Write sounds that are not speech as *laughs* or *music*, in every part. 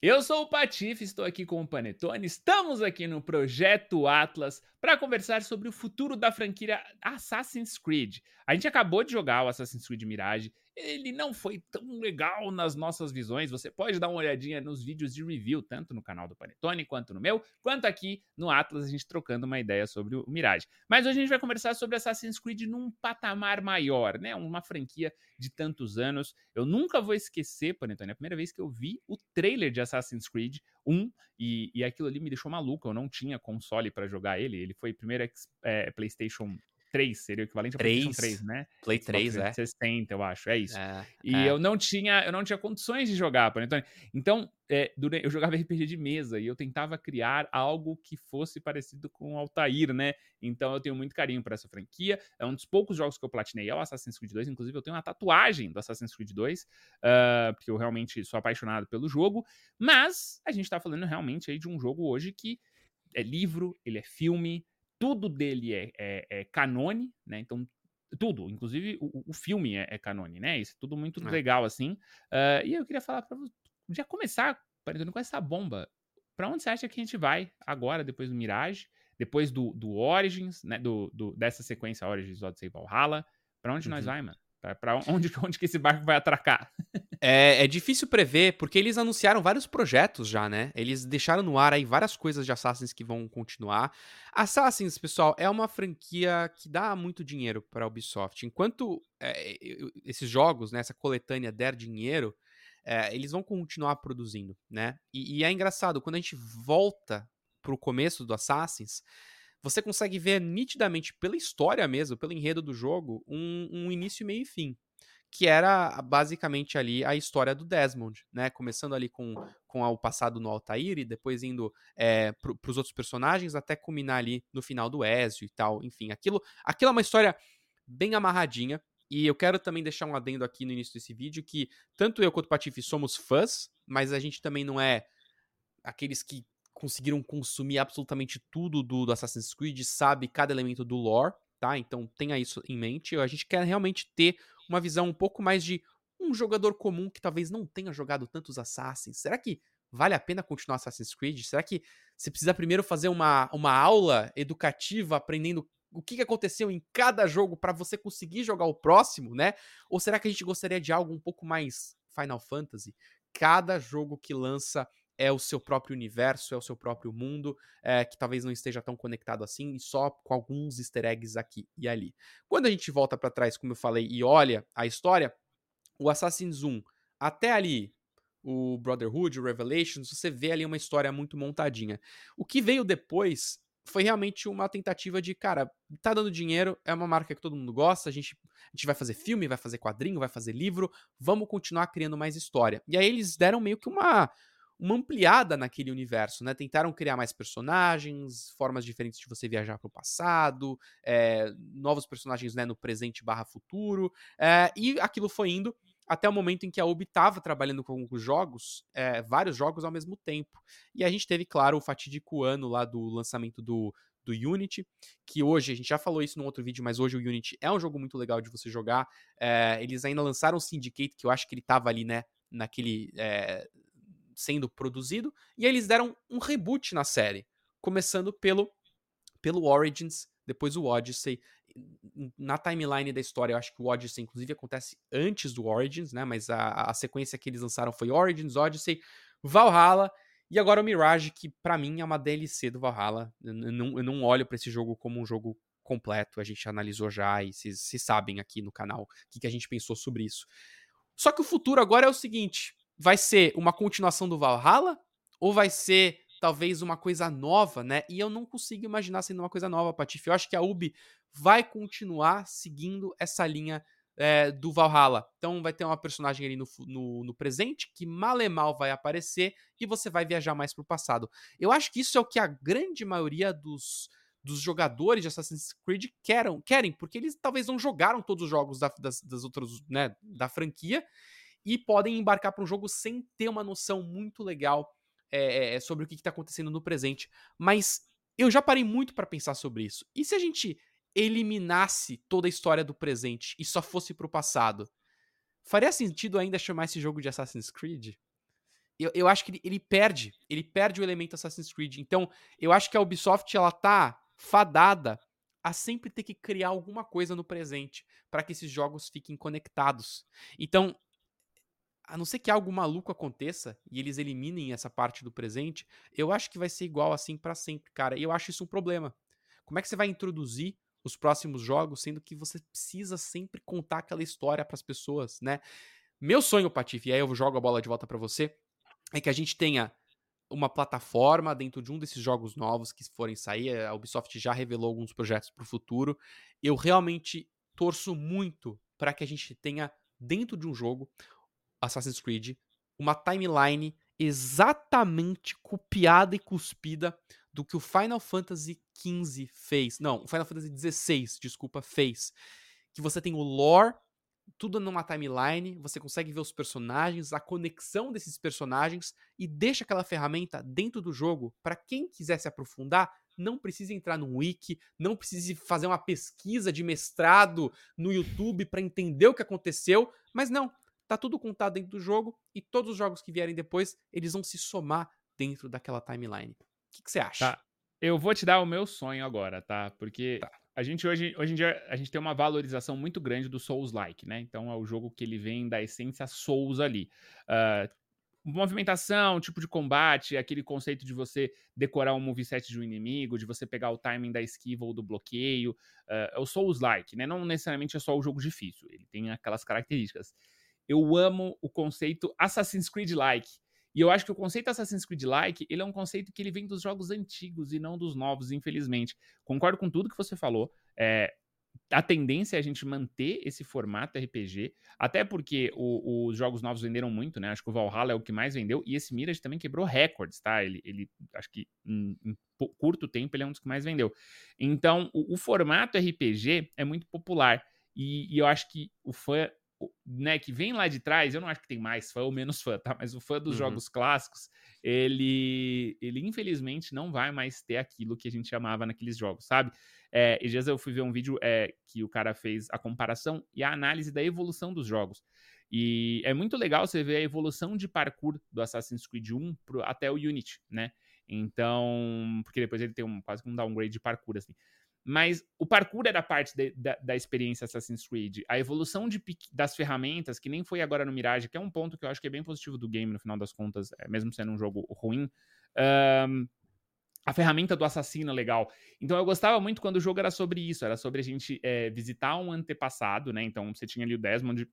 Eu sou o Patife, estou aqui com o Panetone. Estamos aqui no Projeto Atlas para conversar sobre o futuro da franquia Assassin's Creed. A gente acabou de jogar o Assassin's Creed Mirage ele não foi tão legal nas nossas visões. Você pode dar uma olhadinha nos vídeos de review, tanto no canal do Panetone, quanto no meu, quanto aqui no Atlas, a gente trocando uma ideia sobre o Mirage. Mas hoje a gente vai conversar sobre Assassin's Creed num patamar maior, né? Uma franquia de tantos anos. Eu nunca vou esquecer, Panetone, a primeira vez que eu vi o trailer de Assassin's Creed 1, e, e aquilo ali me deixou maluco. Eu não tinha console para jogar ele. Ele foi primeiro é, PlayStation 3, seria o equivalente a PlayStation 3, né? Play 3, é. 60, eu acho, é isso. É, e é. eu não tinha, eu não tinha condições de jogar, Panetone. Então, é, durante, eu jogava RPG de mesa e eu tentava criar algo que fosse parecido com o Altair, né? Então eu tenho muito carinho por essa franquia. É um dos poucos jogos que eu platinei é o Assassin's Creed 2. Inclusive, eu tenho uma tatuagem do Assassin's Creed 2, uh, porque eu realmente sou apaixonado pelo jogo. Mas a gente tá falando realmente aí de um jogo hoje que é livro, ele é filme, tudo dele é, é, é canone, né? Então, tudo, inclusive o, o filme é, é, canone, né? Isso é tudo muito é. legal, assim. Uh, e eu queria falar para você, já começar, parecendo com essa bomba. Para onde você acha que a gente vai agora, depois do Mirage, depois do, do Origins, né? Do, do, dessa sequência Origins, Odyssey Valhalla? Para onde uhum. nós vai, mano? Para onde, *laughs* onde que esse barco vai atracar? É, é difícil prever, porque eles anunciaram vários projetos já, né? Eles deixaram no ar aí várias coisas de Assassins que vão continuar. Assassins, pessoal, é uma franquia que dá muito dinheiro para a Ubisoft. Enquanto é, esses jogos, né, essa coletânea der dinheiro, é, eles vão continuar produzindo, né? E, e é engraçado, quando a gente volta pro começo do Assassins, você consegue ver nitidamente pela história mesmo, pelo enredo do jogo, um, um início, meio e fim. Que era basicamente ali a história do Desmond, né? Começando ali com, com o passado no Altair e depois indo é, para os outros personagens até culminar ali no final do Ezio e tal. Enfim, aquilo, aquilo é uma história bem amarradinha. E eu quero também deixar um adendo aqui no início desse vídeo que tanto eu quanto o Patife somos fãs, mas a gente também não é aqueles que conseguiram consumir absolutamente tudo do, do, Assassin's Creed, sabe cada elemento do lore, tá? Então tenha isso em mente. A gente quer realmente ter uma visão um pouco mais de um jogador comum que talvez não tenha jogado tantos Assassins. Será que vale a pena continuar Assassin's Creed? Será que você precisa primeiro fazer uma, uma aula educativa aprendendo o que aconteceu em cada jogo para você conseguir jogar o próximo, né? Ou será que a gente gostaria de algo um pouco mais Final Fantasy? Cada jogo que lança é o seu próprio universo, é o seu próprio mundo, é, que talvez não esteja tão conectado assim, e só com alguns easter eggs aqui e ali. Quando a gente volta para trás, como eu falei, e olha a história, o Assassin's 1 até ali, o Brotherhood, o Revelations, você vê ali uma história muito montadinha. O que veio depois foi realmente uma tentativa de, cara, tá dando dinheiro, é uma marca que todo mundo gosta, a gente, a gente vai fazer filme, vai fazer quadrinho, vai fazer livro, vamos continuar criando mais história. E aí eles deram meio que uma uma ampliada naquele universo, né? Tentaram criar mais personagens, formas diferentes de você viajar para o passado, é, novos personagens né, no presente barra futuro, é, e aquilo foi indo até o momento em que a Ubi estava trabalhando com os jogos, é, vários jogos ao mesmo tempo. E a gente teve, claro, o fatídico ano lá do lançamento do, do Unity, que hoje, a gente já falou isso no outro vídeo, mas hoje o Unity é um jogo muito legal de você jogar. Eles ainda lançaram o Syndicate, que eu acho que ele estava ali, né, naquele... É, sendo produzido, e eles deram um reboot na série, começando pelo, pelo Origins, depois o Odyssey. Na timeline da história, eu acho que o Odyssey, inclusive, acontece antes do Origins, né? Mas a, a sequência que eles lançaram foi Origins, Odyssey, Valhalla e agora o Mirage, que para mim é uma DLC do Valhalla. Eu não, eu não olho para esse jogo como um jogo completo, a gente analisou já e vocês sabem aqui no canal o que, que a gente pensou sobre isso. Só que o futuro agora é o seguinte: vai ser uma continuação do Valhalla ou vai ser talvez uma coisa nova, né? E eu não consigo imaginar sendo uma coisa nova, Patife. Eu acho que a Ubi vai continuar seguindo essa linha é, do Valhalla. Então vai ter uma personagem ali no, no, no, presente que mal e mal vai aparecer e você vai viajar mais pro passado. Eu acho que isso é o que a grande maioria dos, dos jogadores de Assassin's Creed querem, querem porque eles talvez não jogaram todos os jogos da, das, das outras, né, da franquia e podem embarcar para um jogo sem ter uma noção muito legal é, sobre o que está acontecendo no presente. Mas eu já parei muito para pensar sobre isso. E se a gente eliminasse toda a história do presente e só fosse para o passado? Faria sentido ainda chamar esse jogo de Assassin's Creed? eu, eu acho que ele, ele, perde. Ele perde o elemento Assassin's Creed. Então, eu acho que a Ubisoft, ela tá fadada a sempre ter que criar alguma coisa no presente para que esses jogos fiquem conectados. Então, a não ser que algo maluco aconteça e eles eliminem essa parte do presente, eu acho que vai ser igual assim para sempre, cara. E eu acho isso um problema. Como é que você vai introduzir os próximos jogos, sendo que você precisa sempre contar aquela história para as pessoas, né? Meu sonho, Patife, e aí eu jogo a bola de volta para você, é que a gente tenha uma plataforma dentro de um desses jogos novos que forem sair. A Ubisoft já revelou alguns projetos para o futuro. Eu realmente torço muito para que a gente tenha dentro de um jogo Assassin's Creed uma timeline exatamente copiada e cuspida do que o Final Fantasy XV fez. Não, o Final Fantasy XVI, desculpa, fez. Que você tem o lore tudo numa timeline, você consegue ver os personagens, a conexão desses personagens e deixa aquela ferramenta dentro do jogo para quem quiser se aprofundar, não precisa entrar no wiki, não precise fazer uma pesquisa de mestrado no YouTube para entender o que aconteceu, mas não, tá tudo contado dentro do jogo e todos os jogos que vierem depois, eles vão se somar dentro daquela timeline. O que você acha? Tá. Eu vou te dar o meu sonho agora, tá? Porque tá a gente hoje, hoje em dia, a gente tem uma valorização muito grande do Souls-like, né? Então é o jogo que ele vem da essência Souls ali. Uh, movimentação, tipo de combate, aquele conceito de você decorar um moveset de um inimigo, de você pegar o timing da esquiva ou do bloqueio. Uh, é o Souls-like, né? Não necessariamente é só o jogo difícil, ele tem aquelas características. Eu amo o conceito Assassin's Creed-like, e eu acho que o conceito Assassin's Creed-like, ele é um conceito que ele vem dos jogos antigos e não dos novos, infelizmente. Concordo com tudo que você falou. É, a tendência é a gente manter esse formato RPG, até porque o, os jogos novos venderam muito, né? Acho que o Valhalla é o que mais vendeu, e esse Mirage também quebrou recordes, tá? Ele, ele acho que em, em, curto tempo ele é um dos que mais vendeu. Então, o, o formato RPG é muito popular, e, e eu acho que o fã né, que vem lá de trás, eu não acho que tem mais fã ou menos fã, tá? Mas o fã dos uhum. jogos clássicos, ele, ele infelizmente não vai mais ter aquilo que a gente amava naqueles jogos, sabe? É, e dias eu fui ver um vídeo é, que o cara fez a comparação e a análise da evolução dos jogos. E é muito legal você ver a evolução de parkour do Assassin's Creed 1 pro, até o Unity, né? Então, porque depois ele tem um, quase que um downgrade de parkour, assim. Mas o parkour era parte de, da, da, experiência Assassin's Creed. A evolução de, das ferramentas, que nem foi agora no Mirage, que é um ponto que eu acho que é bem positivo do game, no final das contas, é, mesmo sendo um jogo ruim. Um, a ferramenta do assassino é legal. Então eu gostava muito quando o jogo era sobre isso, era sobre a gente é, visitar um antepassado, né? Então você tinha ali o Desmond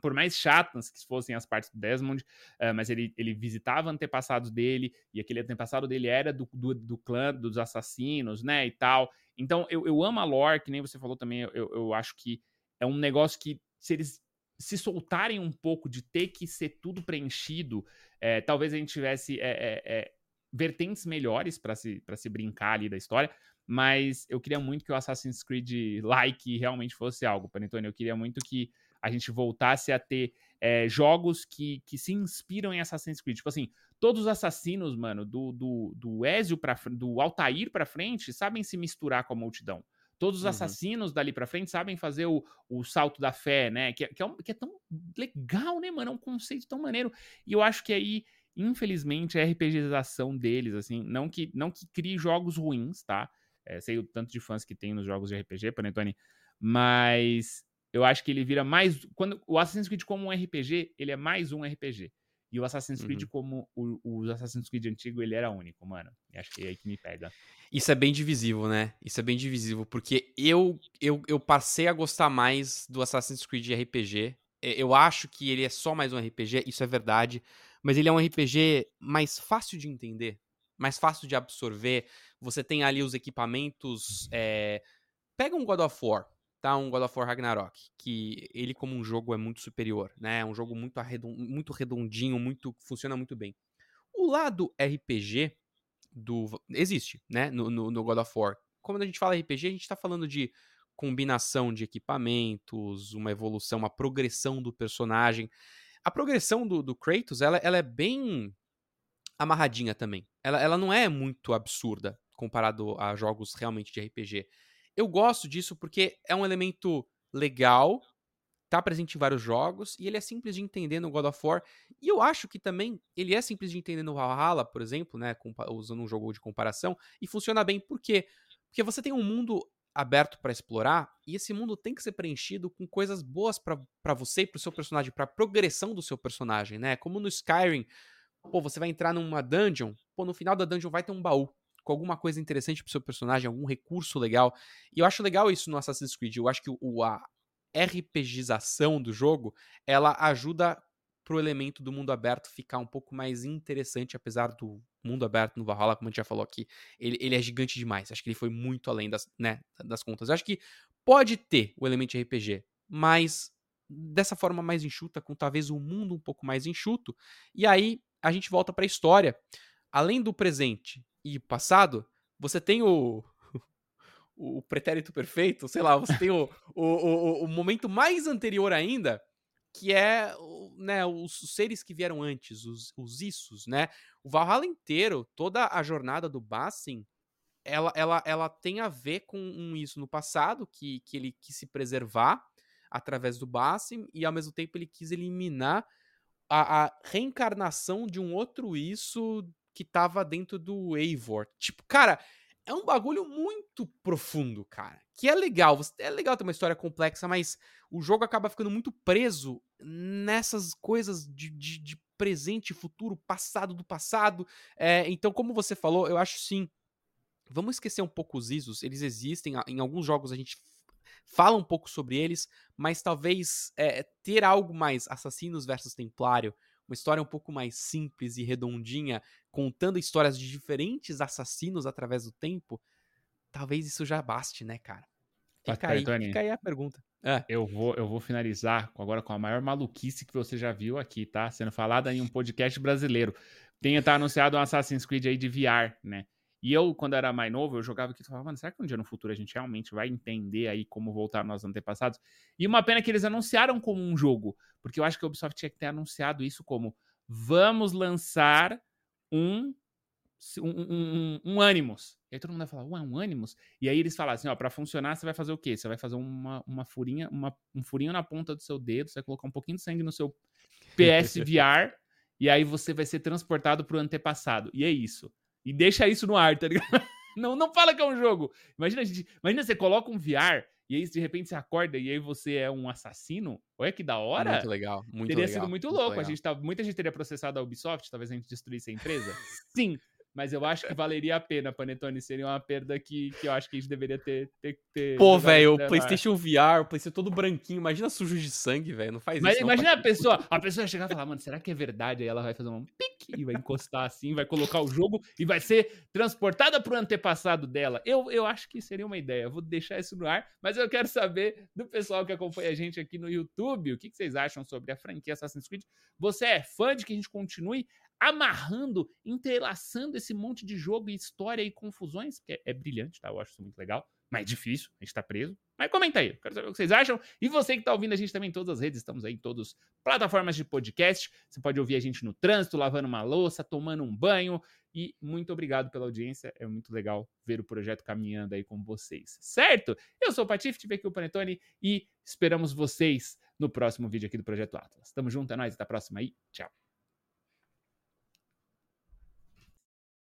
por mais chatas que fossem as partes do Desmond, uh, mas ele, ele visitava antepassados dele, e aquele antepassado dele era do, do, do, clã dos assassinos, né, e tal. Então, eu, eu amo a lore, que nem você falou também, eu, eu acho que é um negócio que, se eles se soltarem um pouco de ter que ser tudo preenchido, é, talvez a gente tivesse é, é, vertentes melhores para se, se brincar ali da história, mas eu queria muito que o Assassin's Creed like realmente fosse algo, Panetone. Eu queria muito que a gente voltasse a ter é, jogos que, que se inspiram em Assassin's Creed. Tipo assim, todos os assassinos, mano, do, do, do Ezio pra, do Altair pra frente, sabem se misturar com a multidão. Todos os uhum. assassinos dali pra frente sabem fazer o, o salto da fé, né? Que, que, é um, que é tão legal, né, mano? É um conceito tão maneiro. E eu acho que aí, infelizmente, a RPGização deles, assim, não que, não que crie jogos ruins, tá? É, sei o tanto de fãs que tem nos jogos de RPG, Panetone, mas eu acho que ele vira mais. Quando o Assassin's Creed como um RPG, ele é mais um RPG. E o Assassin's Creed, uhum. como o, o, Assassin's Creed antigo, ele era único, mano. E acho que é aí que me pega. Isso é bem divisível, né? Isso é bem divisível, porque eu, eu, eu passei a gostar mais do Assassin's Creed RPG. Eu acho que ele é só mais um RPG, isso é verdade. Mas ele é um RPG mais fácil de entender, mais fácil de absorver. Você tem ali os equipamentos. É... Pega um God of War, tá um God of War Ragnarok, que ele como um jogo é muito superior, né? É um jogo muito, muito redondinho, muito funciona muito bem. O lado RPG do existe, né? No, no, no God of War. Quando a gente fala RPG, a gente está falando de combinação de equipamentos, uma evolução, uma progressão do personagem. A progressão do, do Kratos, ela, ela é bem amarradinha também. Ela, ela não é muito absurda comparado a jogos realmente de RPG. Eu gosto disso porque é um elemento legal tá presente em vários jogos e ele é simples de entender no God of War. E eu acho que também ele é simples de entender no Valhalla, por exemplo, né, usando um jogo de comparação, e funciona bem por quê? Porque você tem um mundo aberto para explorar e esse mundo tem que ser preenchido com coisas boas para você e pro seu personagem, para progressão do seu personagem, né? Como no Skyrim, pô, você vai entrar numa dungeon, pô, no final da dungeon vai ter um baú com alguma coisa interessante pro seu personagem, algum recurso legal. E eu acho legal isso no Assassin's Creed. Eu acho que o, a RPGização do jogo, ela ajuda pro elemento do mundo aberto ficar um pouco mais interessante, apesar do mundo aberto no Valhalla, como a gente já falou aqui, ele, ele é gigante demais. Acho que ele foi muito além das, né, das contas. Eu acho que pode ter o elemento de RPG, mas dessa forma mais enxuta, com talvez o mundo um pouco mais enxuto. E aí a gente volta para a história. Além do presente e passado, você tem o, *laughs* o pretérito perfeito, sei lá, você tem o, o, o, o, momento mais anterior ainda, que é né, os seres que vieram antes, os, os Issos, né? O Valhalla inteiro, toda a jornada do Bassin, ela, ela, ela tem a ver com um isso no passado, que, que ele quis se preservar através do Bassin, e ao mesmo tempo ele quis eliminar a, a reencarnação de um outro isso que tava dentro do Eivor. Tipo, cara, é um bagulho muito profundo, cara. Que é legal. É legal ter uma história complexa, mas o jogo acaba ficando muito preso nessas coisas de, de, de presente, futuro, passado do passado. É, então, como você falou, eu acho sim. Vamos esquecer um pouco os ISOs. Eles existem. Em alguns jogos a gente fala um pouco sobre eles, mas talvez é, ter algo mais assassinos versus templário uma história um pouco mais simples e redondinha, contando histórias de diferentes assassinos através do tempo, talvez isso já baste, né, cara? Fica, aí, fica aí a pergunta. É. Eu, vou, eu vou finalizar agora com a maior maluquice que você já viu aqui, tá? Sendo falada em um podcast brasileiro. Tem tá anunciado um Assassin's Creed aí de VR, né? E eu, quando era mais novo, eu jogava aqui e falava, mano, será que um dia no futuro a gente realmente vai entender aí como voltar nossos antepassados? E uma pena que eles anunciaram como um jogo, porque eu acho que a Ubisoft tinha que ter anunciado isso como vamos lançar um um, um, um Animus. E aí todo mundo vai falar, ué, um Animus? E aí eles falam assim, ó, pra funcionar você vai fazer o quê? Você vai fazer uma, uma furinha, uma, um furinho na ponta do seu dedo, você vai colocar um pouquinho de sangue no seu PSVR, *laughs* e aí você vai ser transportado pro antepassado. E é isso. E deixa isso no ar, tá ligado? *laughs* Não, não fala que é um jogo. Imagina, gente, imagina você coloca um VR e aí de repente você acorda e aí você é um assassino. Olha que da hora. Muito legal, muito teria legal. sido muito, muito louco. Legal. A gente tá, muita gente teria processado a Ubisoft, talvez a gente destruísse a empresa. *laughs* Sim, mas eu acho que valeria a pena, Panetone. Seria uma perda que, que eu acho que a gente deveria ter. ter, ter Pô, velho, o PlayStation VR, o PlayStation todo branquinho. Imagina sujo de sangue, velho. Não faz mas, isso. Imagina a pessoa, *laughs* a pessoa chegar e falar, mano, será que é verdade? Aí ela vai fazer um e vai encostar assim, vai colocar o jogo e vai ser transportada pro antepassado dela. Eu, eu acho que seria uma ideia. Eu vou deixar isso no ar, mas eu quero saber do pessoal que acompanha a gente aqui no YouTube, o que, que vocês acham sobre a franquia Assassin's Creed. Você é fã de que a gente continue amarrando, entrelaçando esse monte de jogo e história e confusões, que é, é brilhante, tá? Eu acho isso muito legal, mas é difícil, a gente tá preso. Mas comenta aí, quero saber o que vocês acham. E você que tá ouvindo a gente também em todas as redes, estamos aí em todas as plataformas de podcast. Você pode ouvir a gente no trânsito, lavando uma louça, tomando um banho. E muito obrigado pela audiência, é muito legal ver o projeto caminhando aí com vocês, certo? Eu sou o Patife, tive aqui o Panetone e esperamos vocês no próximo vídeo aqui do Projeto Atlas. Tamo junto, é nóis, até a próxima aí, tchau.